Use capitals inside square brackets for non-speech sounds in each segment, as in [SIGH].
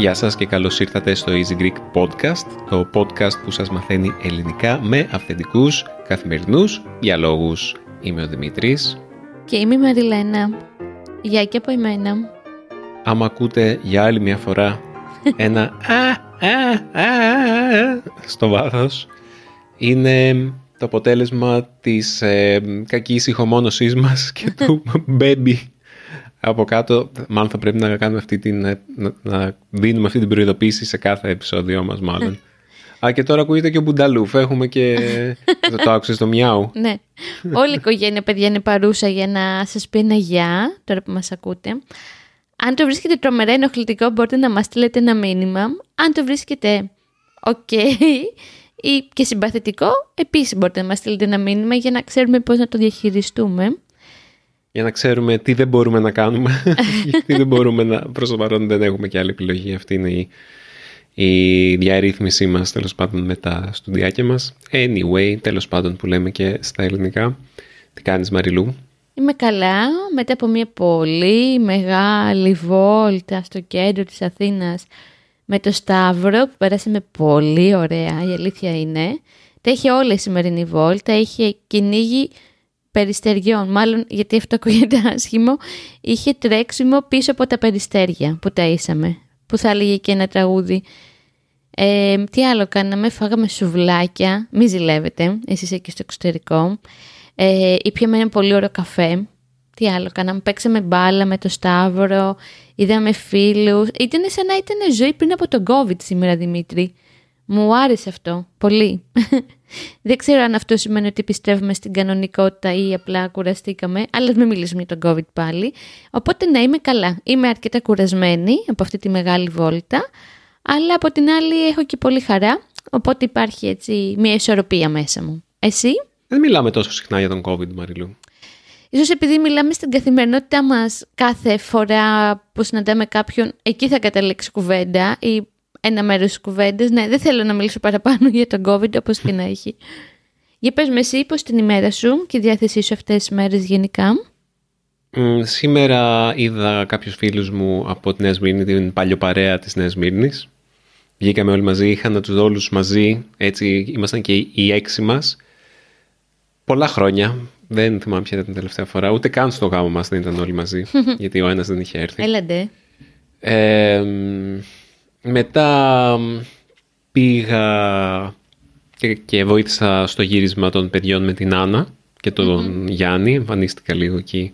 Γεια σας και καλώς ήρθατε στο Easy Greek Podcast, το podcast που σας μαθαίνει ελληνικά με αυθεντικούς καθημερινούς διαλόγους. Είμαι ο Δημήτρης. Και είμαι η Μαριλένα. Γεια και από εμένα. Άμα ακούτε για άλλη μια φορά ένα α, α, α, στο βάθος, είναι το αποτέλεσμα της ε, κακής ηχομόνωσής μας και του [LAUGHS] baby από κάτω, μάλλον θα πρέπει να κάνουμε αυτή την, να, να δίνουμε αυτή την προειδοποίηση σε κάθε επεισόδιο μας μάλλον. [LAUGHS] Α, και τώρα ακούγεται και ο Μπουνταλούφ. Έχουμε και. το, [LAUGHS] το άκουσε στο μιάου. ναι. Όλη η οικογένεια, παιδιά, είναι παρούσα για να σας πει ένα γεια, τώρα που μας ακούτε. Αν το βρίσκετε τρομερά ενοχλητικό, μπορείτε να μας στείλετε ένα μήνυμα. Αν το βρίσκετε ok ή και συμπαθητικό, επίσης μπορείτε να μας στείλετε ένα μήνυμα για να ξέρουμε πώς να το διαχειριστούμε για να ξέρουμε τι δεν μπορούμε να κάνουμε, [LAUGHS] γιατί δεν μπορούμε να, προς το παρόν δεν έχουμε και άλλη επιλογή. Αυτή είναι η, η διαρρύθμισή μας, τέλος πάντων, με τα στουδιάκια μας. Anyway, τέλος πάντων που λέμε και στα ελληνικά. Τι κάνεις Μαριλού; Είμαι καλά, μετά από μια πολύ μεγάλη βόλτα στο κέντρο της Αθήνας με το Σταύρο που περάσαμε πολύ ωραία, η αλήθεια είναι. Τα είχε όλη η σημερινή βόλτα, είχε κυνήγι περιστεριών, μάλλον γιατί αυτό ακούγεται [LAUGHS] άσχημο, είχε τρέξιμο πίσω από τα περιστέρια που τα ήσαμε, που θα έλεγε και ένα τραγούδι. Ε, τι άλλο κάναμε, φάγαμε σουβλάκια, μη ζηλεύετε, εσείς εκεί στο εξωτερικό. Ε, ήπιαμε ένα πολύ ωραίο καφέ. Τι άλλο κάναμε, παίξαμε μπάλα με το Σταύρο, είδαμε φίλους. Ήταν σαν να ήταν ζωή πριν από τον COVID σήμερα, Δημήτρη. Μου άρεσε αυτό, πολύ. [LAUGHS] Δεν ξέρω αν αυτό σημαίνει ότι πιστεύουμε στην κανονικότητα ή απλά κουραστήκαμε, αλλά μην μιλήσουμε για τον COVID πάλι. Οπότε να είμαι καλά. Είμαι αρκετά κουρασμένη από αυτή τη μεγάλη βόλτα, αλλά από την άλλη έχω και πολύ χαρά, οπότε υπάρχει έτσι μια ισορροπία μέσα μου. Εσύ; Δεν μιλάμε τόσο συχνά για τον COVID, Μαριλού. Ίσως επειδή μιλάμε στην καθημερινότητά μας κάθε φορά που συναντάμε κάποιον, εκεί θα καταλήξει κουβέντα ή ένα μέρος της κουβέντας. Ναι, δεν θέλω να μιλήσω παραπάνω [LAUGHS] για τον COVID, όπως και να έχει. Για πες με εσύ πώς την ημέρα σου και η διάθεσή σου αυτές τις μέρες γενικά; σήμερα είδα κάποιους φίλους μου από τη Νέα Σμύρνη, την παλιοπαρέα της Νέας Σμύρνης. Βγήκαμε όλοι μαζί, είχαν τους όλους μαζί, έτσι ήμασταν και οι έξι μας. Πολλά χρόνια, δεν θυμάμαι ποια ήταν την τελευταία φορά, ούτε καν στο γάμο μας δεν ήταν όλοι μαζί, [LAUGHS] γιατί ο ένας δεν είχε έρθει. Έλαντε. Ε, μετά πήγα και, βοήθησα στο γύρισμα των παιδιών με την Άννα και τον Γιάννη. Εμφανίστηκα λίγο εκεί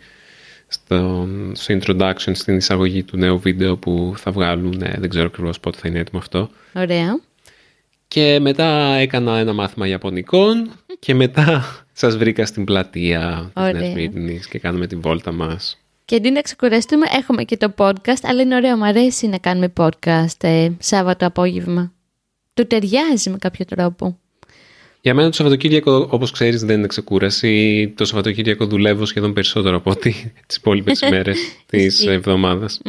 στο, στο introduction στην εισαγωγή του νέου βίντεο που θα βγάλουν. Ναι, δεν ξέρω ακριβώς πότε θα είναι έτοιμο αυτό. Ωραία. Και μετά έκανα ένα μάθημα Ιαπωνικών και μετά σας βρήκα στην πλατεία της Νέας και κάνουμε την βόλτα μας. Και αντί να ξεκουραστούμε, έχουμε και το podcast, αλλά είναι ωραίο, μου αρέσει να κάνουμε podcast ε, Σάββατο απόγευμα. Του ταιριάζει με κάποιο τρόπο. Για μένα το Σαββατοκύριακο, όπως ξέρεις, δεν είναι ξεκούραση. Το Σαββατοκύριακο δουλεύω σχεδόν περισσότερο από ό,τι τις υπόλοιπες [LAUGHS] ημέρες της εβδομάδας.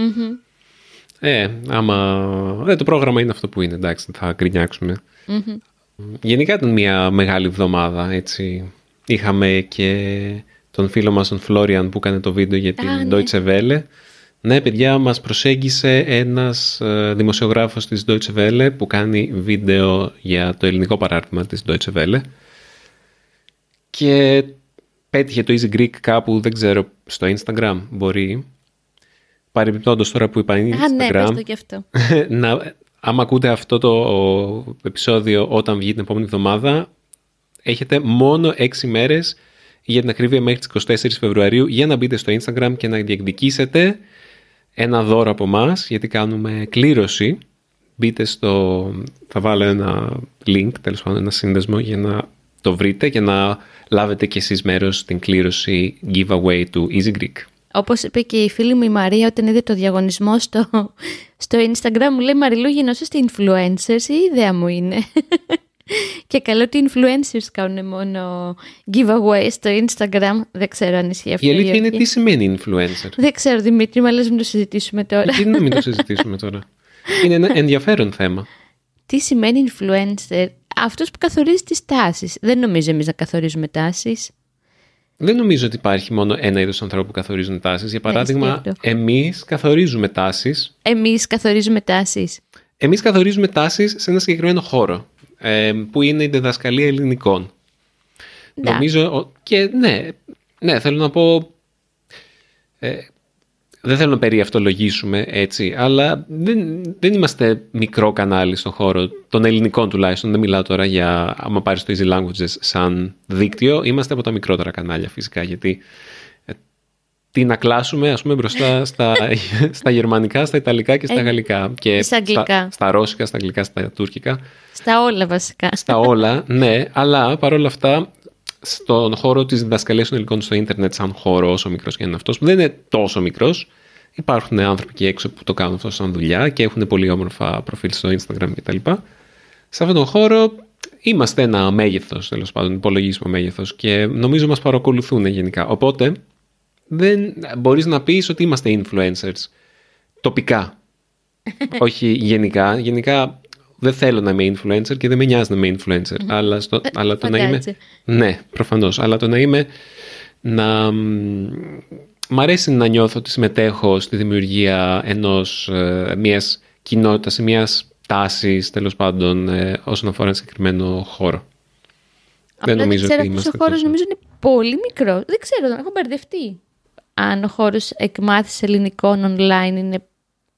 Ε, άμα... Ε, το πρόγραμμα είναι αυτό που είναι, εντάξει, θα γκρινιάξουμε. Γενικά ήταν μια μεγάλη εβδομάδα, έτσι. Είχαμε και τον φίλο μας τον Φλόριαν που έκανε το βίντεο για την ναι. Deutsche Welle. Ναι, παιδιά, μας προσέγγισε ένας ε, δημοσιογράφος της Deutsche Welle που κάνει βίντεο για το ελληνικό παράρτημα της Deutsche Welle και πέτυχε το Easy Greek κάπου, δεν ξέρω, στο Instagram μπορεί. Παρεμπιπτόντως τώρα που είπα Instagram. Α, ναι, το και αυτό. [LAUGHS] να, άμα ακούτε αυτό το επεισόδιο όταν βγει την επόμενη εβδομάδα, έχετε μόνο έξι μέρες για την ακρίβεια μέχρι τις 24 Φεβρουαρίου για να μπείτε στο Instagram και να διεκδικήσετε ένα δώρο από εμάς γιατί κάνουμε κλήρωση. Μπείτε στο... θα βάλω ένα link, τέλος πάντων ένα σύνδεσμο για να το βρείτε και να λάβετε κι εσείς μέρος στην κλήρωση giveaway του Easy Greek. Όπως είπε και η φίλη μου η Μαρία όταν είδε το διαγωνισμό στο, στο Instagram μου λέει Μαριλού γινόσαστε influencers η ιδέα μου είναι. [LAUGHS] και καλό ότι οι influencers κάνουν μόνο giveaway στο Instagram. Δεν ξέρω αν ισχύει αυτό. Η αλήθεια είναι τι σημαίνει influencer. Δεν ξέρω, Δημήτρη, αλλά μην το συζητήσουμε τώρα. Τι να μην το [LAUGHS] συζητήσουμε τώρα; Είναι ένα ενδιαφέρον θέμα. Τι σημαίνει influencer, αυτός που καθορίζει τις τάσεις. Δεν νομίζω εμείς να καθορίζουμε τάσεις. Δεν νομίζω ότι υπάρχει μόνο ένα είδος ανθρώπου που καθορίζουν τάσεις. Για παράδειγμα, εμείς καθορίζουμε τάσεις. Εμείς καθορίζουμε τάσεις. Εμείς καθορίζουμε τάσεις σε ένα συγκεκριμένο χώρο. Ε, που είναι η διδασκαλία ελληνικών. Ναι. Νομίζω. Και ναι, ναι, θέλω να πω. Ε, δεν θέλω να περιευτολογήσουμε έτσι, αλλά δεν, δεν είμαστε μικρό κανάλι στον χώρο των ελληνικών τουλάχιστον. Δεν μιλάω τώρα για, άμα πάρεις το Easy Languages σαν δίκτυο, είμαστε από τα μικρότερα κανάλια φυσικά, γιατί ε, τι να κλάσουμε ας πούμε μπροστά [LAUGHS] στα, στα γερμανικά, στα ιταλικά και στα ε, γαλλικά. Και στα αγγλικά. Στα, ρώσικα, στα αγγλικά, στα τουρκικά. Στα όλα βασικά. Στα όλα, [LAUGHS] ναι, αλλά παρόλα αυτά στον χώρο της διδασκαλίας των ελληνικών στο ίντερνετ σαν χώρο όσο μικρός και είναι αυτός, που δεν είναι τόσο μικρός, υπάρχουν άνθρωποι εκεί έξω που το κάνουν αυτό σαν δουλειά και έχουν πολύ όμορφα προφίλ στο Instagram κτλ. Σε αυτόν τον χώρο είμαστε ένα μέγεθος, τέλος πάντων, υπολογίσιμο μέγεθος και νομίζω μας παρακολουθούν γενικά. Οπότε δεν μπορείς να πεις ότι είμαστε influencers τοπικά. [LAUGHS] Όχι γενικά. Γενικά δεν θέλω να είμαι influencer και δεν με νοιάζει να είμαι influencer. αλλά, στο, ε, αλλά το να είμαι. Ναι, προφανώς. Αλλά το να είμαι. Να. Μ' αρέσει να νιώθω ότι συμμετέχω στη δημιουργία ενός, ε, μιας κοινότητας, μιας τάσης, τέλος πάντων, ε, όσον αφορά ένα συγκεκριμένο χώρο. Απλά δεν νομίζω ξέρω, ότι είμαστε... ο χώρος νομίζω είναι πολύ μικρό. Δεν ξέρω, έχω μπερδευτεί. Αν ο χώρος εκμάθησης ελληνικών online είναι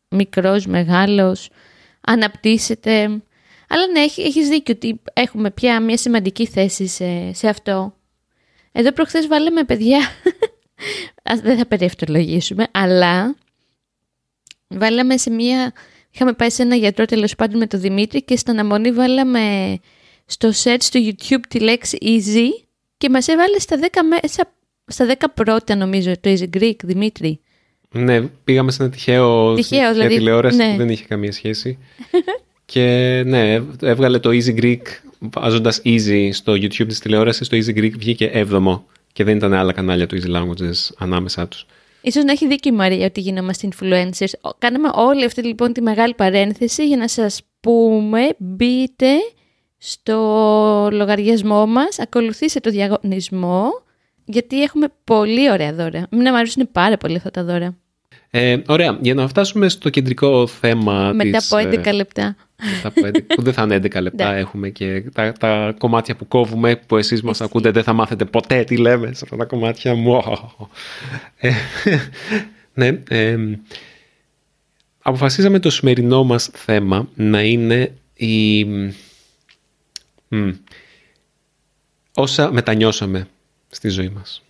μικρός, μεγάλος αναπτύσσεται. Αλλά ναι, έχεις δίκιο ότι έχουμε πια μια σημαντική θέση σε, σε αυτό. Εδώ προχθές βάλαμε παιδιά, [LAUGHS] δεν θα περιευτολογήσουμε, αλλά βάλαμε σε μια... Είχαμε πάει σε ένα γιατρό τέλος πάντων με τον Δημήτρη και στην αναμονή βάλαμε στο search του YouTube τη λέξη easy και μας έβαλε στα 10, μέσα, στα 10 πρώτα νομίζω το easy Greek, Δημήτρη. Ναι, πήγαμε σε ένα τυχαίο, τυχαίος δηλαδή, τηλεόραση ναι. που δεν είχε καμία σχέση. [LAUGHS] και ναι, έβγαλε το Easy Greek, βάζοντας Easy στο YouTube της τηλεόρασης, το Easy Greek βγήκε έβδομο και δεν ήταν άλλα κανάλια του Easy Languages ανάμεσά τους. Ίσως να έχει δίκιο η Μαρία ότι γινόμαστε influencers. Κάναμε όλη αυτή λοιπόν τη μεγάλη παρένθεση για να σας πούμε μπείτε στο λογαριασμό μας, ακολουθήστε το διαγωνισμό γιατί έχουμε πολύ ωραία δώρα. Μην μου αρέσουν πάρα πολύ αυτά τα δώρα. Ε, ωραία. Για να φτάσουμε στο κεντρικό θέμα. Μετά της, από 11 ε, λεπτά. Μετά από 11, που δεν θα είναι 11 λεπτά. Ναι. έχουμε και τα, τα κομμάτια που κόβουμε, που εσείς μας ακούτε, δεν θα μάθετε ποτέ τι λέμε σε αυτά τα κομμάτια μου. Ε, ναι. Ε, αποφασίσαμε το σημερινό μας θέμα να είναι η... όσα μετανιώσαμε στη ζωή μας.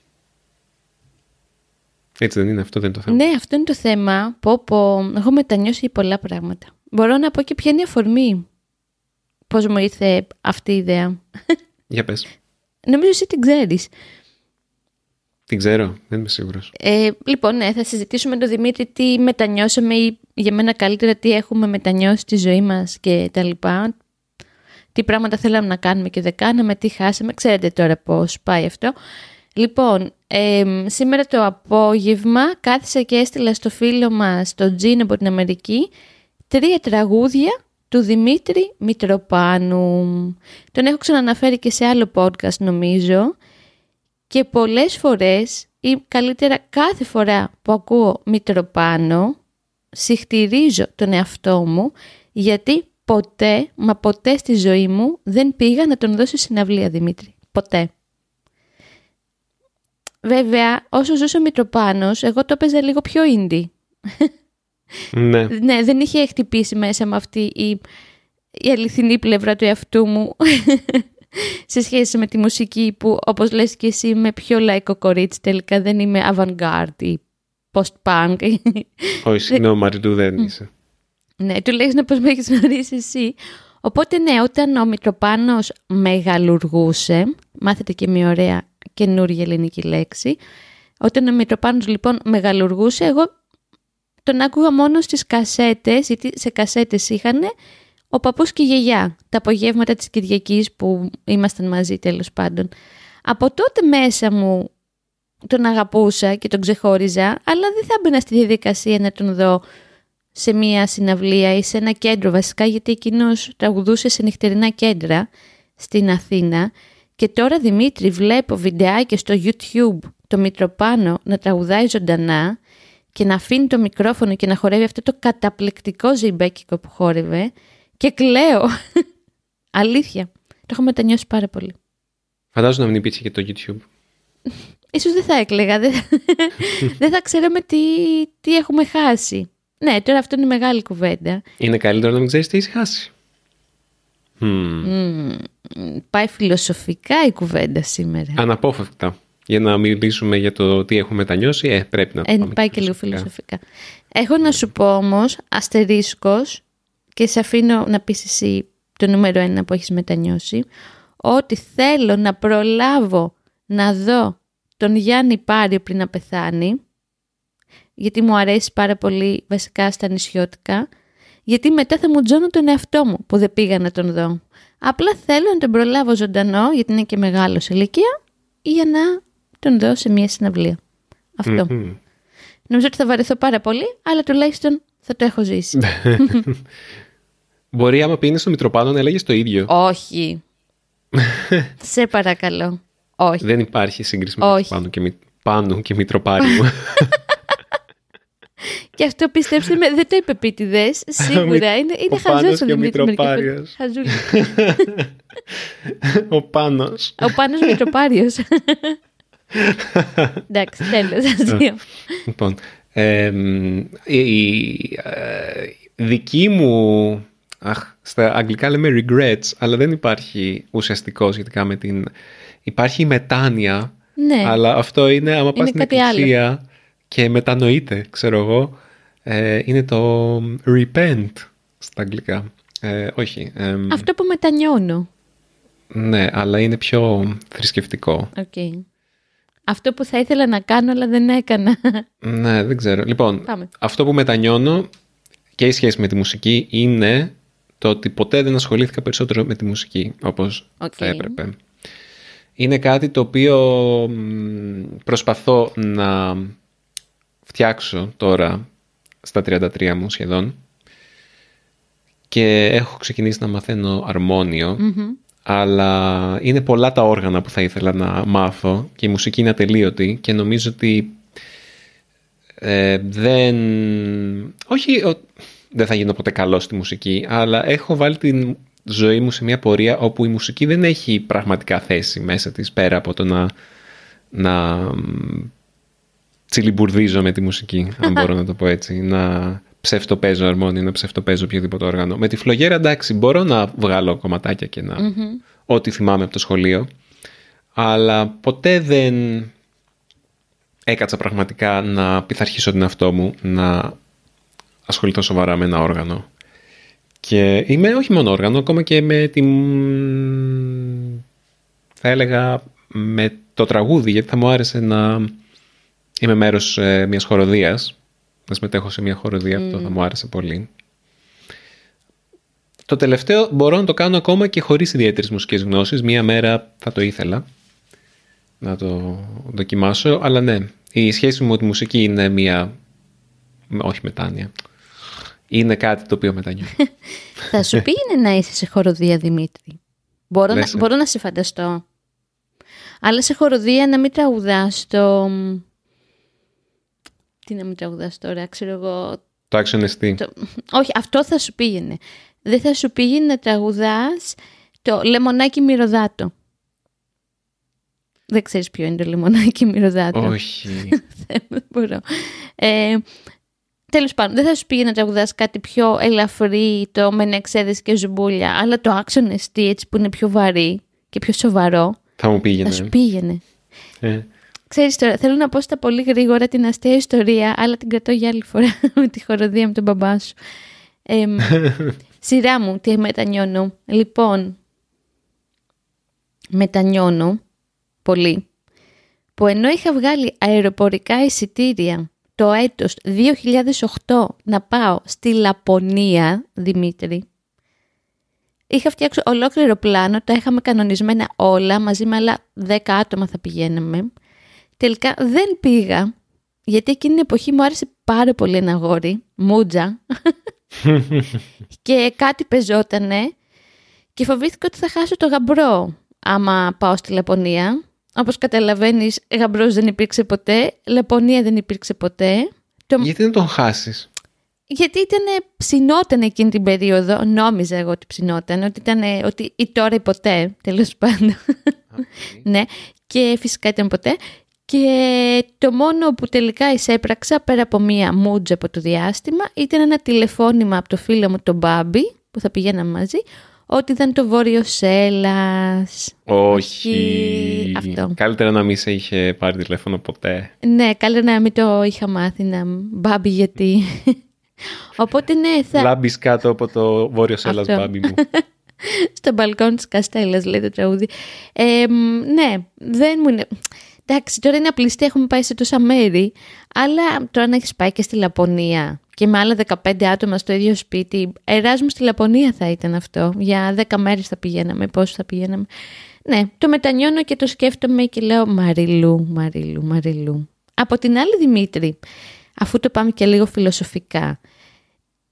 Έτσι δεν είναι, αυτό δεν είναι το θέμα. Ναι, αυτό είναι το θέμα. Πω, πω, έχω μετανιώσει πολλά πράγματα. Μπορώ να πω και ποια είναι η αφορμή. Πώς μου ήρθε αυτή η ιδέα. [LAUGHS] Για πες. Νομίζω εσύ την ξέρεις. Την ξέρω, δεν είμαι σίγουρος. Ε, λοιπόν, ναι, θα συζητήσουμε με τον Δημήτρη τι μετανιώσαμε ή για μένα καλύτερα τι έχουμε μετανιώσει στη ζωή μας και τα λοιπά. Τι πράγματα θέλαμε να κάνουμε και δεν κάναμε, τι χάσαμε. Ξέρετε τώρα πώς πάει αυτό. Λοιπόν, σήμερα το απόγευμα κάθισα και έστειλα στο φίλο μας, τον Τζίνο από την Αμερική, τρία τραγούδια του Δημήτρη Μητροπάνου. Τον έχω ξαναναφέρει και σε άλλο podcast νομίζω και πολλές φορές ή καλύτερα κάθε φορά που ακούω Μητροπάνο συχτηρίζω τον εαυτό μου γιατί ποτέ, μα ποτέ στη ζωή μου δεν πήγα να τον δώσω συναυλία Δημήτρη. Ποτέ. Βέβαια, όσο ζούσε ο Μητροπάνος, εγώ το έπαιζα λίγο πιο indie. Ναι. [LAUGHS] ναι, δεν είχε χτυπήσει μέσα με αυτή η, η αληθινή πλευρά του εαυτού μου [LAUGHS] σε σχέση με τη μουσική που, όπως λες και εσύ, είμαι πιο λαϊκό κορίτσι τελικά, δεν είμαι avant-garde ή post-punk. Όχι, συγγνώμη Μαριτού, δεν είσαι. Ναι, τουλάχιστον πώς με έχεις γνωρίσει εσύ. Οπότε ναι, όταν ο Μητροπάνος μεγαλουργούσε, μάθετε και μια ωραία καινούργια ελληνική λέξη, όταν ο Μητροπάνος λοιπόν μεγαλουργούσε, εγώ τον άκουγα μόνο στις κασέτες, γιατί σε κασέτες είχαν ο παππούς και η γιαγιά, τα απογεύματα της Κυριακής που ήμασταν μαζί τέλος πάντων. Από τότε μέσα μου τον αγαπούσα και τον ξεχώριζα, αλλά δεν θα έμπαινα στη διαδικασία να τον δω σε μία συναυλία ή σε ένα κέντρο βασικά, γιατί εκείνος τραγουδούσε σε νυχτερινά κέντρα στην Αθήνα. Και τώρα Δημήτρη βλέπω βιντεάκια στο YouTube το Μητροπάνο να τραγουδάει ζωντανά και να αφήνει το μικρόφωνο και να χορεύει αυτό το καταπληκτικό ζυμπέκικο που χόρευε και κλαίω. [LAUGHS] Αλήθεια. Το έχω μετανιώσει πάρα πολύ. Φαντάζομαι να μην υπήρχε και το YouTube. [LAUGHS] Ίσως δεν θα έκλαιγα. Δεν, [LAUGHS] δεν θα ξέραμε τι, τι έχουμε χάσει. Ναι, τώρα αυτό είναι μεγάλη κουβέντα. Είναι καλύτερο να μην ξέρεις τι έχεις χάσει. Mm. πάει φιλοσοφικά η κουβέντα σήμερα. Αναπόφευκτα. Για να μιλήσουμε για το τι έχουμε μετανιώσει, ε, πρέπει να το ε, πάμε Πάει και λίγο φιλοσοφικά. Έχω να σου πω όμως, αστερίσκος, και σε αφήνω να πεις εσύ το νούμερο ένα που έχεις μετανιώσει, ότι θέλω να προλάβω να δω τον Γιάννη Πάριο πριν να πεθάνει, γιατί μου αρέσει πάρα πολύ βασικά στα νησιώτικα, γιατί μετά θα μου τζώνω τον εαυτό μου που δεν πήγα να τον δω. Απλά θέλω να τον προλάβω ζωντανό, γιατί είναι και μεγάλος σε ηλικία, για να τον δω σε μια συναυλία. Αυτό. Νομίζω ότι θα βαρεθώ πάρα πολύ, αλλά τουλάχιστον θα το έχω ζήσει. [LAUGHS] Μπορεί άμα πήγαινες στο Μητροπάνο να έλεγες το ίδιο. Όχι. [LAUGHS] Σε παρακαλώ. Όχι. Δεν υπάρχει σύγκριση με πάνω και, πάνω και Μητροπάριο. [LAUGHS] και αυτό πιστέψτε με, δεν το είπε επίτηδε. Σίγουρα είναι, είναι χαζός ο Δημήτρη Χαζούλης. [LAUGHS] ο Πάνος. Ο Πάνος Μητροπάριος. [LAUGHS] Εντάξει, τέλος. Λοιπόν, η δική μου Αχ, στα αγγλικά λέμε regrets, αλλά δεν υπάρχει ουσιαστικός σχετικά με την... Υπάρχει η μετάνοια, ναι. αλλά αυτό είναι άμα πας στην εκκλησία και μετανοείται, ξέρω εγώ, ε, είναι το repent στα αγγλικά. Ε, όχι. αυτό που μετανιώνω. Ναι, αλλά είναι πιο θρησκευτικό. Okay. Αυτό που θα ήθελα να κάνω, αλλά δεν έκανα. Ναι, δεν ξέρω. Λοιπόν, αυτό που μετανιώνω και η σχέση με τη μουσική είναι το ότι ποτέ δεν ασχολήθηκα περισσότερο με τη μουσική όπως θα έπρεπε. Είναι κάτι το οποίο προσπαθώ να φτιάξω τώρα στα 33 μου σχεδόν και έχω ξεκινήσει να μαθαίνω αλλά είναι πολλά τα όργανα που θα ήθελα να μάθω και η μουσική είναι ατελείωτη και νομίζω ότι ε, δεν... Όχι, δεν θα γίνω ποτέ καλός στη μουσική, αλλά έχω βάλει την ζωή μου σε μια πορεία όπου η μουσική δεν έχει πραγματικά θέση μέσα της πέρα από το να, να τσιλιμπουρδίζω με τη μουσική, αν μπορώ να το πω έτσι, να ψευτοπαίζω αρμόνι, να ψευτοπαίζω οποιοδήποτε όργανο. Με τη φλογέρα εντάξει μπορώ να βγάλω κομματάκια και να... Ό,τι θυμάμαι από το σχολείο, αλλά ποτέ δεν έκατσα πραγματικά να πειθαρχήσω την αυτό μου, να ασχοληθώ σοβαρά με ένα όργανο. Και είμαι όχι μόνο όργανο, ακόμα και με την... θα έλεγα με το τραγούδι, γιατί θα μου άρεσε να είμαι μέρος ε, μιας χοροδίας. Να συμμετέχω σε μια χοροδία, αυτό θα μου άρεσε πολύ. Το τελευταίο μπορώ να το κάνω ακόμα και χωρίς ιδιαίτερες μουσικές γνώσεις. Μία μέρα θα το ήθελα να το δοκιμάσω, αλλά ναι, η σχέση μου με τη μουσική είναι μία, όχι μετάνοια, είναι κάτι το οποίο μετανιώνει. [LAUGHS] Θα σου πήγαινε να είσαι σε χοροδία, Δημήτρη. Μπορώ, να, μπορώ να σε φανταστώ. Αλλά σε χοροδία να μην τραγουδάς το... Τι να μην τραγουδάς τώρα, ξέρω εγώ... Το Action ST. Το... Όχι, αυτό θα σου πήγαινε. Δεν θα σου πήγαινε να τραγουδάς το λεμονάκι μυρωδάτο. Δεν ξέρεις ποιο είναι το λεμονάκι μυρωδάτο. Όχι. [LAUGHS] Δεν μπορώ. Ε, Τέλος πάντων, δεν θα σου πήγαινε να τραγουδάς κάτι πιο ελαφρύ, το με νεξέδες και ζουμπούλια, αλλά το action ST έτσι που είναι πιο βαρύ και πιο σοβαρό. Θα μου πήγαινε. Θα σου πήγαινε. Ε. Ξέρεις τώρα, θέλω να πω στα πολύ γρήγορα την αστεία ιστορία, αλλά την κρατώ για άλλη φορά [LAUGHS] με τη χοροδία με τον μπαμπά σου. Ε, [LAUGHS] σειρά μου, τι μετανιώνω. Λοιπόν, μετανιώνω πολύ που ενώ είχα βγάλει αεροπορικά εισιτήρια το έτος 2008 να πάω στη Λαπωνία, Δημήτρη, είχα φτιάξει ολόκληρο πλάνο, τα είχαμε κανονισμένα όλα, μαζί με άλλα 10 άτομα θα πηγαίναμε. Τελικά δεν πήγα, γιατί εκείνη την εποχή μου άρεσε πάρα πολύ ένα γόρι, μούτζα, [LAUGHS] και κάτι πεζότανε και φοβήθηκα ότι θα χάσω το γαμπρό άμα πάω στη Λαπωνία. Όπως καταλαβαίνεις, γαμπρός δεν υπήρξε ποτέ, Λαπωνία δεν υπήρξε ποτέ. Γιατί δεν τον χάσεις; Γιατί ήταν ψινόταν εκείνη την περίοδο, νόμιζα εγώ ότι ψινόταν, ότι ήταν ότι ή τώρα ή ποτέ, τέλος πάντων. [LAUGHS] ναι, και φυσικά ήταν ποτέ. Και το μόνο που τελικά εισέπραξα πέρα από μία μούτζα από το διάστημα ήταν ένα τηλεφώνημα από το φίλο μου τον Μπάμπη που θα πηγαίναμε μαζί ότι ήταν το Βόρειο Σέλλας. Όχι. Αυτό. Καλύτερα να μην σε είχε πάρει τηλέφωνο ποτέ. Ναι, καλύτερα να μην το είχα μάθει να Μπάμπη γιατί... [LAUGHS] Οπότε ναι, θα... Λάμπεις κάτω από το Βόρειο Σέλλας Μπάμπη μου. [LAUGHS] Στο μπαλκόν της Καστέλλας λέει το τραγούδι. Ε, ναι, δεν μου είναι... Εντάξει, τώρα είναι απληστή, έχουμε πάει σε τόσα μέρη, αλλά τώρα να έχεις πάει και στη Λαπωνία και με άλλα 15 άτομα στο ίδιο σπίτι, εράσμου στη Λαπωνία θα ήταν αυτό. Για 10 μέρες θα πηγαίναμε, πόσο θα πηγαίναμε. Ναι, το μετανιώνω και το σκέφτομαι και λέω Μαριλού, Μαριλού, Μαριλού. Από την άλλη Δημήτρη, αφού το πάμε και λίγο φιλοσοφικά,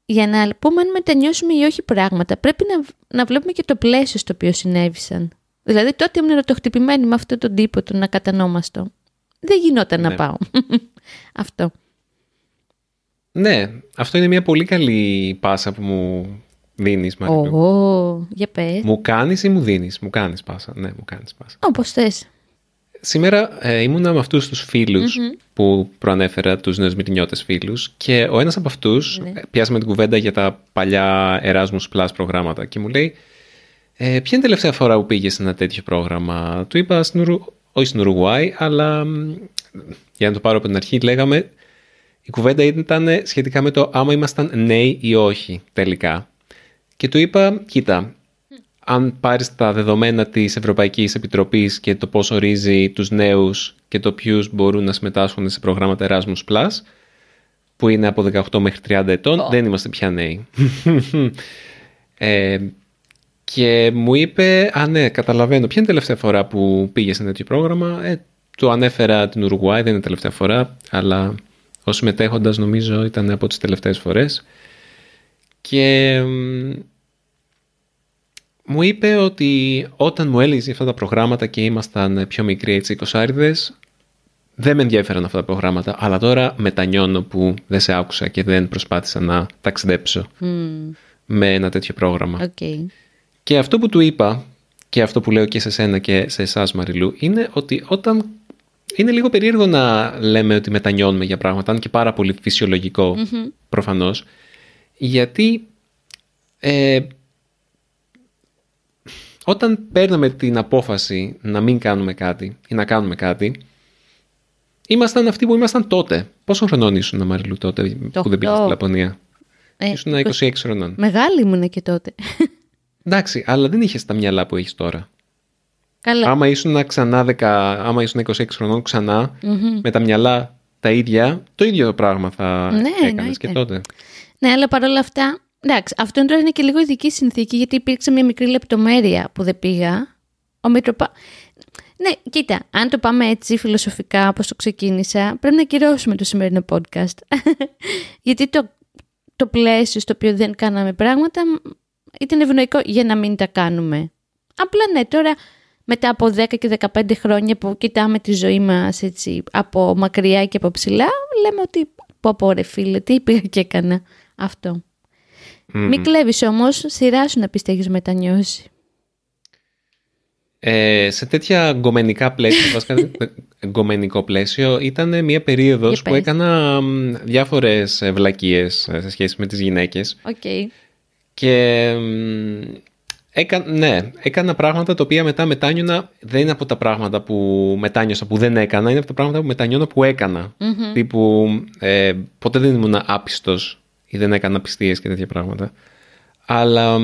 για να πούμε αν μετανιώσουμε ή όχι πράγματα, πρέπει να, να βλέπουμε και το πλαίσιο στο οποίο συνέβησαν. Δηλαδή τότε ήμουν ερωτοχτυπημένη με αυτόν τον τύπο του να κατανόμαστο. Δεν γινόταν να ναι. πάω. [LAUGHS] αυτό. Ναι, αυτό είναι μια πολύ καλή πάσα που μου δίνεις, Μαριλού. Ω, για πες. Μου κάνεις ή μου δίνεις; Μου κάνεις πάσα. Ναι, μου κάνεις πάσα. Όπως θες. Σήμερα ε, ήμουνα με αυτούς τους φιλους που προανέφερα, τους νεοσμητινιώτες φίλους και ο ένας από αυτούς ναι. πιάσαμε την κουβέντα για τα παλιά Erasmus Plus προγράμματα και μου λέει ε, ποια είναι η τελευταία φορά που πήγες σε ένα τέτοιο πρόγραμμα; Του είπα στην Ουρου... όχι στην Ουρουγουάη, αλλά για να το πάρω από την αρχή λέγαμε η κουβέντα ήταν σχετικά με το άμα ήμασταν νέοι ή όχι τελικά. Και του είπα, κοίτα, αν πάρεις τα δεδομένα της Ευρωπαϊκής Επιτροπής και το πώς ορίζει τους νέους και το ποιους μπορούν να συμμετάσχουν σε προγράμματα Erasmus+, που είναι από 18 μέχρι 30 ετών, δεν είμαστε πια νέοι. [LAUGHS] ε, και μου είπε, α ναι, καταλαβαίνω, ποια είναι η τελευταία φορά που πήγες σε ένα τέτοιο πρόγραμμα; Ε, του ανέφερα την Ουρουγουάη, δεν είναι η τελευταία φορά, αλλά ως μετέχοντας νομίζω ήταν από τις τελευταίες φορές. Και μου είπε ότι όταν μου έλεγε αυτά τα προγράμματα και ήμασταν πιο μικροί έτσι εικοσάριδες, δεν με ενδιαφέραν αυτά τα προγράμματα, αλλά τώρα μετανιώνω που δεν σε άκουσα και δεν προσπάθησα να ταξιδέψω με ένα τέτοιο πρόγραμμα. Okay. Και αυτό που του είπα και αυτό που λέω και σε σένα και σε εσάς Μαριλού είναι ότι όταν είναι λίγο περίεργο να λέμε ότι μετανιώνουμε για πράγματα, αν και πάρα πολύ φυσιολογικό mm-hmm. προφανώς, γιατί ε, όταν παίρνουμε την απόφαση να μην κάνουμε κάτι ή να κάνουμε κάτι, ήμασταν αυτοί που ήμασταν τότε. Πόσο χρονών ήσουν, Μαριλού, τότε που δεν πήγες στη Λαπωνία; Ε, ήσουν 26 χρονών. Μεγάλη ήμουν και τότε. Εντάξει, αλλά δεν είχες τα μυαλά που έχεις τώρα. Καλά. Άμα ήσουν ξανά 10, άμα ήσουν 26 χρονών με τα μυαλά τα ίδια, το ίδιο πράγμα θα ναι, έκανες και τότε. Ναι, αλλά παρόλα αυτά, εντάξει, αυτό τώρα είναι και λίγο ειδική συνθήκη, γιατί υπήρξε μια μικρή λεπτομέρεια που δεν πήγα. Ο Μητροπα... Ναι, κοίτα, αν το πάμε έτσι φιλοσοφικά όπως το ξεκίνησα, πρέπει να κυρώσουμε το σημερινό podcast. [LAUGHS] γιατί το, το πλαίσιο στο οποίο δεν κάναμε πράγματα ήταν ευνοϊκό για να μην τα κάνουμε. Απλά ναι, τώρα μετά από 10 και 15 χρόνια που κοιτάμε τη ζωή μας έτσι, από μακριά και από ψηλά, λέμε ότι πω πω ρε φίλε, τι πήγα και έκανα αυτό. Mm-hmm. Μην κλέβεις όμως, σειρά σου να πεις έχεις μετανιώσει. Ε, σε τέτοια γκομενικά πλαίσια, βασικά [LAUGHS] γκομενικό πλαίσιο, ήταν μια περίοδος που έκανα διάφορες βλακίες ε, σε σχέση με τις γυναίκες. Okay. Και Έκα, ναι, έκανα πράγματα τα οποία μετά μετάνιωνα. Δεν είναι από τα πράγματα που μετάνιωσα που δεν έκανα, είναι από τα πράγματα που μετανιώνω που έκανα. Mm-hmm. Τύπου ε, ποτέ δεν ήμουν άπιστος ή δεν έκανα πιστίες και τέτοια πράγματα. Αλλά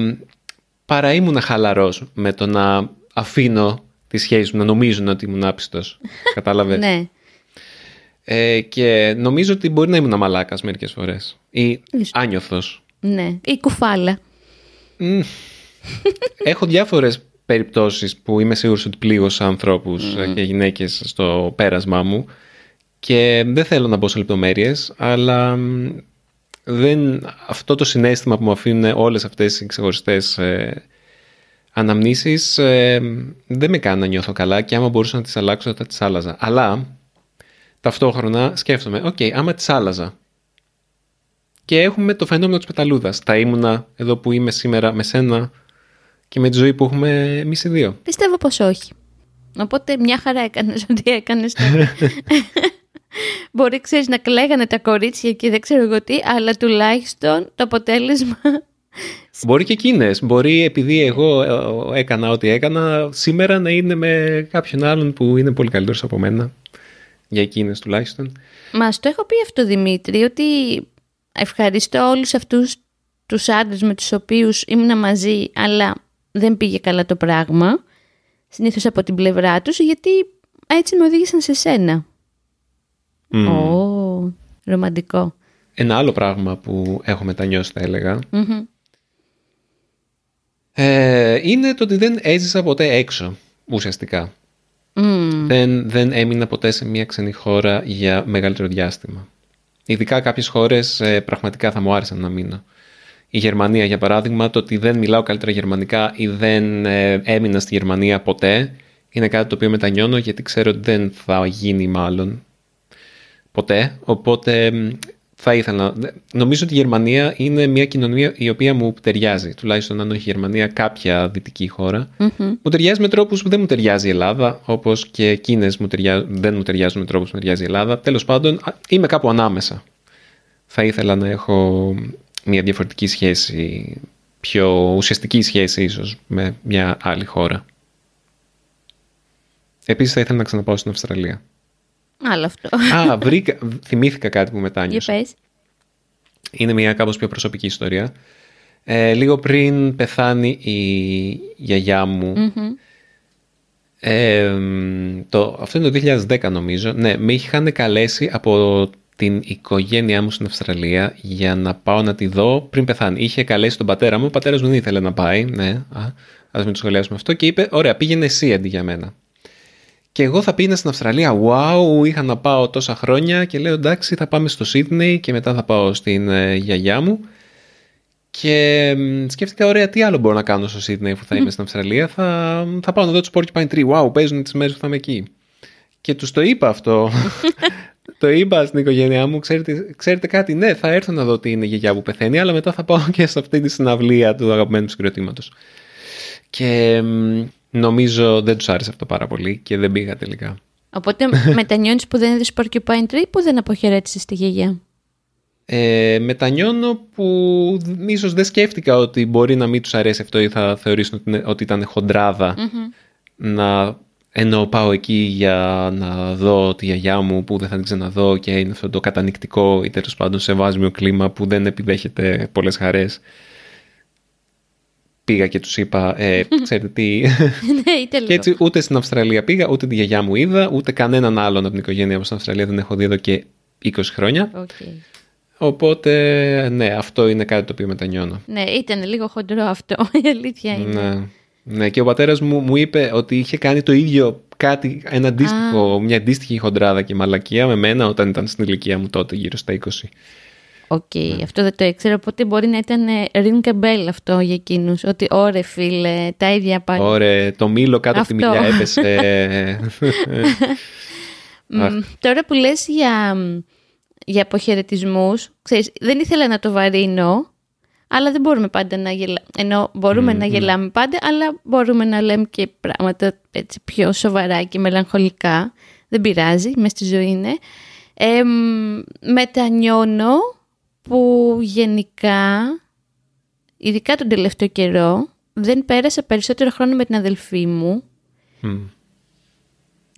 παρά ήμουν χαλαρός με το να αφήνω τη σχέση μου να νομίζουν ότι ήμουν άπιστος. [LAUGHS] Κατάλαβες; ναι. Ε, και νομίζω ότι μπορεί να ήμουν μαλάκας μερικές φορές. Ή άνιωθος. Ναι. Ή κουφάλα. έχω διάφορες περιπτώσεις που είμαι σίγουρος ότι πλήγωσα ανθρώπους και γυναίκες στο πέρασμά μου και δεν θέλω να μπω σε λεπτομέρειες, αλλά δεν, αυτό το συναίσθημα που μου αφήνουν όλες αυτές οι ξεχωριστές ε, αναμνήσεις ε, δεν με κάνει να νιώθω καλά και άμα μπορούσα να τις αλλάξω θα τις άλλαζα. Αλλά ταυτόχρονα σκέφτομαι, ok, okay, άμα τις άλλαζα και έχουμε το φαινόμενο της πεταλούδας. Θα ήμουνα εδώ που είμαι σήμερα με σένα και με τη ζωή που έχουμε εμείς οι δύο. Πιστεύω πως όχι. Οπότε μια χαρά έκανες ό,τι έκανες. [LAUGHS] Μπορεί, ξέρεις, να κλαίγανε τα κορίτσια και δεν ξέρω εγώ τι, αλλά τουλάχιστον το αποτέλεσμα... [LAUGHS] Μπορεί και εκείνες. Μπορεί επειδή εγώ ε, έκανα ό,τι έκανα, σήμερα να είναι με κάποιον άλλον που είναι πολύ καλύτερος από μένα. Για εκείνες τουλάχιστον. Μας το έχω πει αυτό Δημήτρη, ότι ευχαριστώ όλους αυτούς τους άντρες με τους οποίους ήμουν μαζί, αλλά δεν πήγε καλά το πράγμα, συνήθως από την πλευρά τους, γιατί έτσι με οδήγησαν σε σένα. Mm. ρομαντικό. Ένα άλλο πράγμα που έχω μετανιώσει θα ελεγα ε, είναι το ότι δεν έζησα ποτέ έξω ουσιαστικά. Δεν, δεν έμεινα ποτέ σε μια ξένη χώρα για μεγαλύτερο διάστημα. Ειδικά κάποιες χώρες ε, πραγματικά θα μου άρεσαν να μείνω. Η Γερμανία για παράδειγμα, το ότι δεν μιλάω καλύτερα γερμανικά ή δεν ε, έμεινα στη Γερμανία ποτέ είναι κάτι το οποίο μετανιώνω γιατί ξέρω ότι δεν θα γίνει μάλλον ποτέ. Οπότε θα ήθελα. Νομίζω ότι η Γερμανία είναι μια κοινωνία η οποία μου ταιριάζει. Τουλάχιστον αν όχι η Γερμανία, κάποια δυτική χώρα. Μου ταιριάζει με τρόπους που δεν μου ταιριάζει η Ελλάδα. Όπως και εκείνες δεν μου ταιριάζουν με τρόπους που μου ταιριάζει η Ελλάδα. Τέλος πάντων, είμαι κάπου ανάμεσα. Θα ήθελα να έχω μια διαφορετική σχέση, πιο ουσιαστική σχέση ίσως με μια άλλη χώρα. Επίσης θα ήθελα να ξαναπάω στην Αυστραλία. Άλλο αυτό. Α, βρήκα, θυμήθηκα κάτι που μετάνιωσα. Για Είναι μια κάπως πιο προσωπική ιστορία. Ε, λίγο πριν πεθάνει η γιαγιά μου, το, αυτό είναι το 2010 νομίζω, ναι, με είχαν καλέσει από την οικογένειά μου στην Αυστραλία για να πάω να τη δω πριν πεθάνει. Είχε καλέσει τον πατέρα μου, ο πατέρας μου δεν ήθελε να πάει, ναι, α, ας μην το σχολιάσουμε αυτό και είπε, ωραία, πήγαινε εσύ αντί για μένα. Και εγώ θα πήγαινα στην Αυστραλία. Wow, είχα να πάω τόσα χρόνια και λέω εντάξει θα πάμε στο Σίδνεϊ και μετά θα πάω στην ε, γιαγιά μου. Και σκέφτηκα, ωραία, τι άλλο μπορώ να κάνω στο Σίδνεϊ που θα είμαι στην Αυστραλία. Θα, θα πάω να δω του Porcupine Tree. Wow, παίζουν τις μέρες που θα είμαι εκεί. Και τους το είπα αυτό. [LAUGHS] το είπα στην οικογένειά μου, ξέρετε, ξέρετε κάτι, ναι, θα έρθω να δω τι είναι η γιαγιά που πεθαίνει, αλλά μετά θα πάω και σε αυτή τη συναυλία του αγαπημένου συγκροτήματος. Και Νομίζω δεν τους άρεσε αυτό πάρα πολύ και δεν πήγα τελικά. Οπότε [LAUGHS] μετανιώνεις που δεν είδες Porcupine Tree που δεν αποχαιρέτησες τη γιαγιά. Ε, μετανιώνω που ίσως δεν σκέφτηκα ότι μπορεί να μην τους αρέσει αυτό ή θα θεωρήσουν ότι ήταν να ενώ πάω εκεί για να δω τη γιαγιά μου που δεν θα την ξαναδώ και είναι αυτό το κατανικτικό ή τέλος πάντων σεβάσμιο κλίμα που δεν επιδέχεται πολλές χαρές πήγα και τους είπα, ε, [LAUGHS] ξέρετε τι... ναι, και έτσι ούτε στην Αυστραλία πήγα, ούτε τη γιαγιά μου είδα, ούτε κανέναν άλλον από την οικογένεια μου στην Αυστραλία δεν έχω δει εδώ και 20 χρόνια. Okay. Οπότε, ναι, αυτό είναι κάτι το οποίο μετανιώνω. Ναι, ήταν λίγο χοντρό αυτό, [LAUGHS] η αλήθεια είναι. Ναι. Ναι, και ο πατέρας μου μου είπε ότι είχε κάνει το ίδιο κάτι, ένα αντίστοιχο, μια αντίστοιχη χοντράδα και μαλακία με μένα όταν ήταν στην ηλικία μου τότε, γύρω στα 20. Ok, okay, ναι. αυτό δεν το ήξερα, οπότε μπορεί να ήταν ε, ring a bell αυτό για εκείνους, ότι ωρε φίλε, τα ίδια πάλι. Ωρε, το μήλο κάτω από τη μηλιά έπεσε. [LAUGHS] τώρα που λες για, για αποχαιρετισμούς, ξέρεις, δεν ήθελα να το βαρύνω, αλλά δεν μπορούμε πάντα να γελάμε. Ενώ μπορούμε να γελάμε πάντα, αλλά μπορούμε να λέμε και πράγματα έτσι πιο σοβαρά και μελαγχολικά. Δεν πειράζει, μέσα στη ζωή είναι. Ε, μετανιώνω που γενικά, ειδικά τον τελευταίο καιρό, δεν πέρασα περισσότερο χρόνο με την αδελφή μου.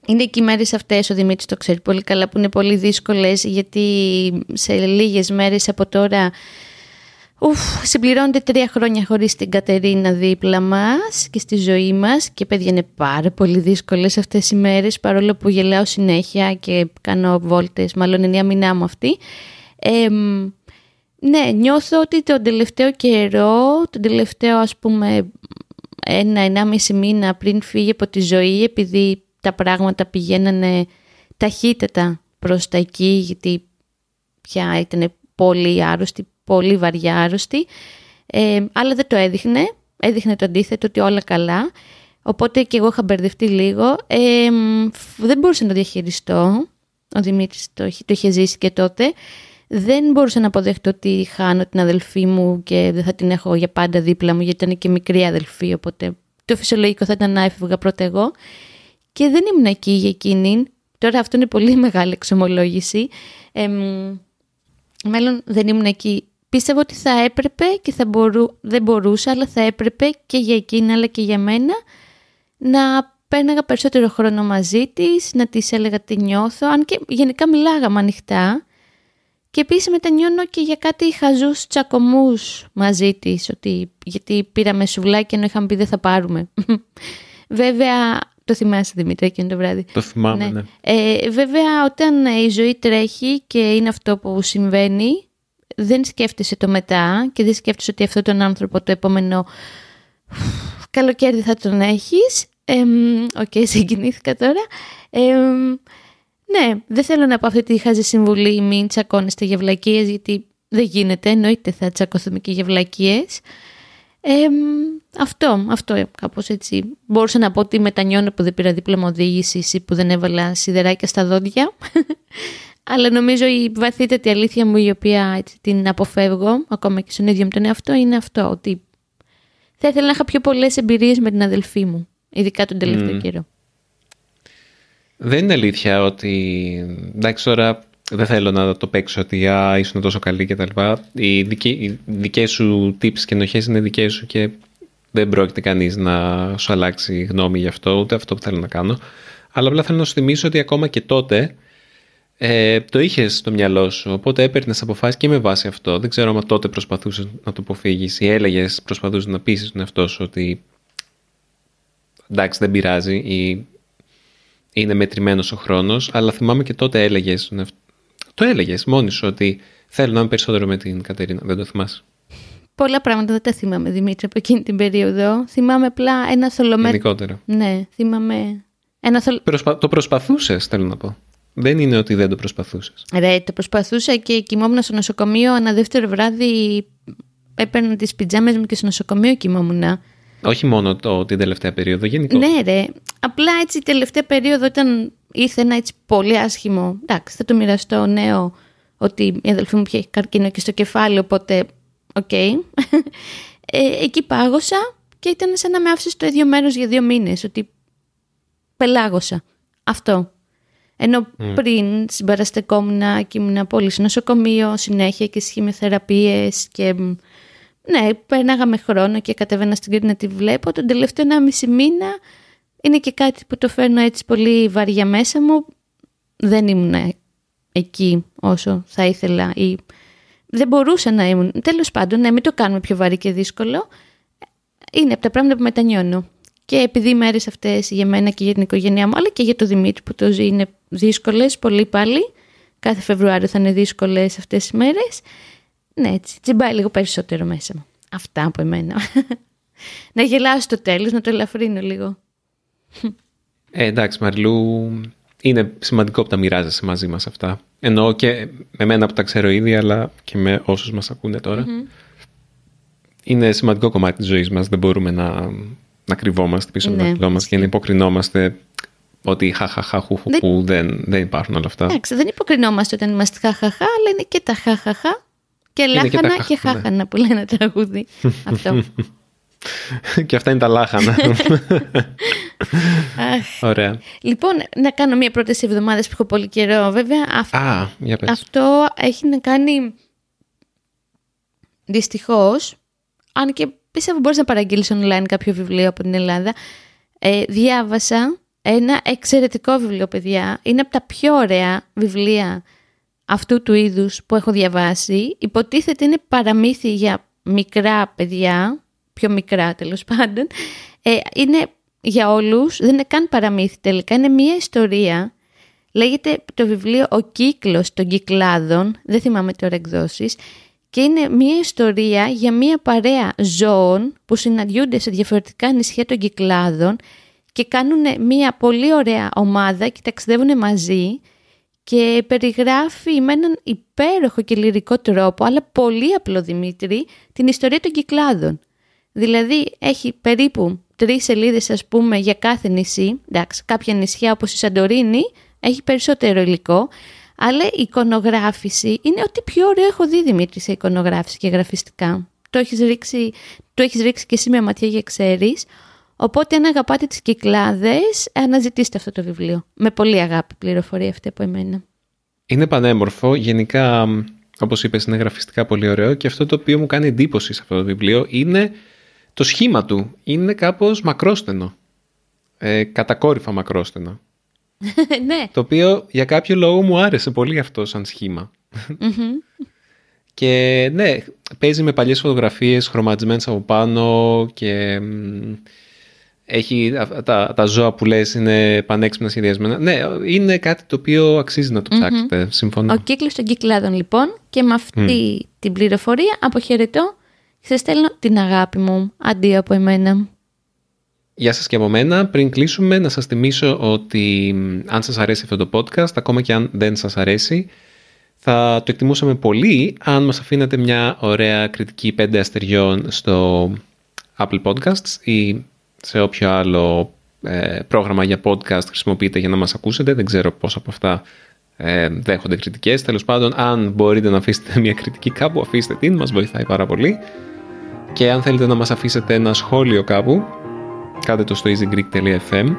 Είναι και οι μέρες αυτές, ο Δημήτρης το ξέρει πολύ καλά, που είναι πολύ δύσκολες, γιατί σε λίγες μέρες από τώρα ουφ, συμπληρώνονται τρία χρόνια χωρίς την Κατερίνα δίπλα μας και στη ζωή μας και παιδιά είναι πάρα πολύ δύσκολες αυτές οι μέρες, παρόλο που γελάω συνέχεια και κάνω βόλτες, μάλλον είναι η αμυνά μου αυτή. Ε, ναι, νιώθω ότι τον τελευταίο καιρό, τον τελευταίο ας πούμε ένα-ενάμιση μήνα πριν φύγει από τη ζωή επειδή τα πράγματα πηγαίνανε ταχύτατα προς τα εκεί γιατί πια ήταν πολύ άρρωστη, πολύ βαριά άρρωστη ε, αλλά δεν το έδειχνε, έδειχνε το αντίθετο ότι όλα καλά. Οπότε και εγώ είχα μπερδευτεί λίγο. Ε, δεν μπορούσα να το διαχειριστώ. Ο Δημήτρης το, το είχε ζήσει και τότε δεν μπορούσα να αποδεχτώ ότι χάνω την αδελφή μου και δεν θα την έχω για πάντα δίπλα μου γιατί ήταν και μικρή αδελφή οπότε το φυσιολογικό θα ήταν να έφευγα πρώτα εγώ και δεν ήμουν εκεί για εκείνη. Τώρα αυτό είναι πολύ [LAUGHS] μεγάλη εξομολόγηση. Ε, μέλλον δεν ήμουν εκεί. Πίστευα ότι θα έπρεπε και θα μπορού, δεν μπορούσα, αλλά θα έπρεπε και για εκείνη αλλά και για μένα να πέρναγα περισσότερο χρόνο μαζί της, να της έλεγα τι νιώθω, αν και γενικά μιλάγαμε ανοιχτά. Και επίσης μετανιώνω και για κάτι χαζούς τσακωμούς μαζί της, ότι, γιατί πήραμε σουβλάκι ενώ είχαμε πει δεν θα πάρουμε. [LAUGHS] Βέβαια το θυμάσαι Δημήτρη εκείνο το βράδυ. Το θυμάμαι, ναι. ναι. Ε, βέβαια όταν η ζωή τρέχει και είναι αυτό που συμβαίνει, δεν σκέφτεσαι το μετά και δεν σκέφτεσαι ότι αυτόν τον άνθρωπο το επόμενο καλοκαίρι θα τον έχεις. Ok, okay, [LAUGHS] συγκινήθηκα τώρα. Ναι, δεν θέλω να πω αυτή τη χαζή συμβουλή μην τσακώνεστε για βλακίες γιατί δεν γίνεται, εννοείται θα τσακωθούμε και για βλακίες. Ε, αυτό, αυτό κάπως έτσι. Μπορούσα να πω ότι μετανιώνω που δεν πήρα δίπλωμα οδήγησης ή που δεν έβαλα σιδεράκια στα δόντια. [LAUGHS] Αλλά νομίζω η βαθύτατη αλήθεια μου η οποία έτσι, την αποφεύγω ακόμα και στον ίδιο μου τον εαυτό είναι αυτό ότι θα ήθελα να είχα πιο πολλές εμπειρίες με την αδελφή μου, ειδικά τον τελευταίο mm. καιρό. Δεν είναι αλήθεια ότι, εντάξει τώρα δεν θέλω να το παίξω ότι α, ήσουν τόσο καλή και τα λοιπά. Οι, δικοί, οι δικές σου tips και ενοχές είναι δικές σου και δεν πρόκειται κανείς να σου αλλάξει γνώμη γι' αυτό, ούτε αυτό που θέλω να κάνω. Αλλά απλά θέλω να σου θυμίσω ότι ακόμα και τότε ε, το είχες στο μυαλό σου, οπότε έπαιρνες αποφάσεις και με βάση αυτό. Δεν ξέρω αν τότε προσπαθούσες να το αποφύγεις ή έλεγες, προσπαθούσες να πείσει τον εαυτό σου ότι εντάξει δεν πειράζει ή είναι μετρημένος ο χρόνος, αλλά θυμάμαι και τότε έλεγες το έλεγες μόνη σου ότι θέλω να είμαι περισσότερο με την Κατερίνα. Δεν το θυμάσαι; Πολλά πράγματα δεν τα θυμάμαι, Δημήτρη, από εκείνη την περίοδο. Θυμάμαι απλά ένα θολωμένο. Γενικότερα. Ναι, θυμάμαι. Ένα θολ... Προσπα... Το προσπαθούσες, θέλω να πω. Δεν είναι ότι δεν το προσπαθούσες. Ρε, το προσπαθούσα και κοιμόμουν στο νοσοκομείο. Ένα δεύτερο βράδυ έπαιρνα τις πιτζάμες μου και στο νοσοκομείο κοιμόμουν. Όχι μόνο το, την τελευταία περίοδο, γενικώ. Ναι, ρε. Απλά έτσι η τελευταία περίοδο ήταν ήρθε ένα έτσι πολύ άσχημο. Εντάξει, θα το μοιραστώ νέο ότι η αδελφή μου είχε καρκίνο και στο κεφάλι, οπότε ok. Okay. ε, εκεί πάγωσα και ήταν σαν να με άφησε στο ίδιο μέρος για δύο μήνες, ότι πελάγωσα. Αυτό. Ενώ μμ. πριν συμπαραστεκόμουν και ήμουν πολύ στο νοσοκομείο, συνέχεια και σε χημειοθεραπείες και ναι, πέρναγα χρόνο και κατέβαινα στην Κρήτη να τη βλέπω. Τον τελευταίο ενάμιση μήνα είναι και κάτι που το φέρνω έτσι πολύ βαριά μέσα μου. Δεν ήμουν εκεί όσο θα ήθελα ή δεν μπορούσα να ήμουν. Τέλος πάντων, ναι, μην το κάνουμε πιο βαρύ και δύσκολο. Είναι από τα πράγματα που μετανιώνω. Και επειδή οι μέρες αυτές για μένα και για την οικογένειά μου, αλλά και για το Δημήτρη που το ζει, είναι δύσκολες, πολύ πάλι. Κάθε Φεβρουάριο θα είναι δύσκολες αυτές τι μέρες. Ναι, έτσι. Τσιμπάει λίγο περισσότερο μέσα μου. Αυτά από εμένα. να γελάω στο τέλος, να το ελαφρύνω λίγο. Ε, εντάξει, Μαριλού, είναι σημαντικό που τα μοιράζεσαι μαζί μας αυτά. Εννοώ και με μένα που τα ξέρω ήδη, αλλά και με όσους μας ακούνε τώρα. Είναι σημαντικό κομμάτι της ζωής μας. Δεν μπορούμε να, να κρυβόμαστε πίσω από ναι, το μας και να υποκρινόμαστε ότι χαχαχά, χουχουχού, δεν, δεν υπάρχουν όλα αυτά. Εντάξει, δεν υποκρινόμαστε όταν είμαστε χαχαχά, αλλά είναι και τα χαχαχά και λάχανα και, και, και χάχανα ναι. που λένε τραγούδι. [LAUGHS] Αυτό. και αυτά είναι τα λάχανα. Ωραία. Λοιπόν, να κάνω μία πρόταση εβδομάδα που έχω πολύ καιρό. Βέβαια, Α, για πες. αυτό έχει να κάνει δυστυχώς. Αν και πιστεύω μπορείς να παραγγείλεις online κάποιο βιβλίο από την Ελλάδα. Ε, διάβασα ένα εξαιρετικό βιβλίο, παιδιά. Είναι από τα πιο ωραία βιβλία αυτού του είδους που έχω διαβάσει. Υποτίθεται είναι παραμύθι για μικρά παιδιά, πιο μικρά τέλος πάντων. Ε, είναι για όλους, δεν είναι καν παραμύθι τελικά, είναι μία ιστορία. Λέγεται το βιβλίο «Ο κύκλος των κυκλάδων», δεν θυμάμαι τώρα εκδόσεις, και είναι μια ιστορία για μια παρέα ζώων που συναντιούνται σε διαφορετικά νησιά των Κυκλάδων και κάνουν μια πολύ ωραία ομάδα και ταξιδεύουν μαζί και περιγράφει με έναν υπέροχο και λυρικό τρόπο, αλλά πολύ απλό Δημήτρη, την ιστορία των Κυκλάδων. Δηλαδή έχει περίπου τρεις σελίδες ας πούμε για κάθε νησί, εντάξει κάποια νησιά όπως η Σαντορίνη έχει περισσότερο υλικό, αλλά η εικονογράφηση είναι ότι πιο ωραίο έχω δει Δημήτρη σε εικονογράφηση και γραφιστικά. Το έχεις ρίξει, το έχεις ρίξει και εσύ με ματιά για ξέρεις. Οπότε αν αγαπάτε τις κυκλάδες, αναζητήστε αυτό το βιβλίο. Με πολύ αγάπη πληροφορία αυτή από εμένα. Είναι πανέμορφο. Γενικά, όπως είπες, είναι γραφιστικά πολύ ωραίο και αυτό το οποίο μου κάνει εντύπωση σε αυτό το βιβλίο είναι το σχήμα του. Είναι κάπως μακρόστενο. Ε, κατακόρυφα μακρόστενο. [LAUGHS] ναι. Το οποίο για κάποιο λόγο μου άρεσε πολύ αυτό σαν σχημα [LAUGHS] και ναι, παίζει με παλιές φωτογραφίες χρωματισμένες από πάνω και έχει τα, τα ζώα που λες είναι πανέξυπνα σχεδιασμένα. Ναι, είναι κάτι το οποίο αξίζει να το ψάξετε. Συμφωνώ. Ο κύκλος των κυκλάδων λοιπόν και με αυτή την πληροφορία αποχαιρετώ και σας στέλνω την αγάπη μου αντί από εμένα. Γεια σας και από μένα. Πριν κλείσουμε να σας θυμίσω ότι αν σας αρέσει αυτό το podcast, ακόμα και αν δεν σας αρέσει, θα το εκτιμούσαμε πολύ αν μας αφήνετε μια ωραία κριτική 5 αστεριών στο Apple Podcasts ή σε όποιο άλλο ε, πρόγραμμα για podcast χρησιμοποιείτε για να μας ακούσετε. Δεν ξέρω πώς από αυτά ε, δέχονται κριτικές. Τέλος πάντων, αν μπορείτε να αφήσετε [LAUGHS] μια κριτική κάπου, αφήστε την, μας βοηθάει πάρα πολύ. Και αν θέλετε να μας αφήσετε ένα σχόλιο κάπου, κάντε το στο easygreek.fm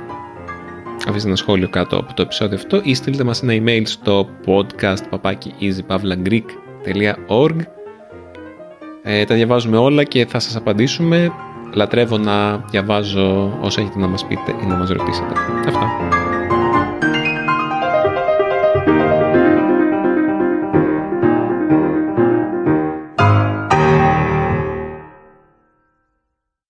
αφήστε ένα σχόλιο κάτω από το επεισόδιο αυτό ή στείλτε μας ένα email στο podcast easypavlagreek.org ε, Τα διαβάζουμε όλα και θα σας απαντήσουμε. Λατρεύω να διαβάζω όσα έχετε να μας πείτε ή να μας ρωτήσετε. Αυτά.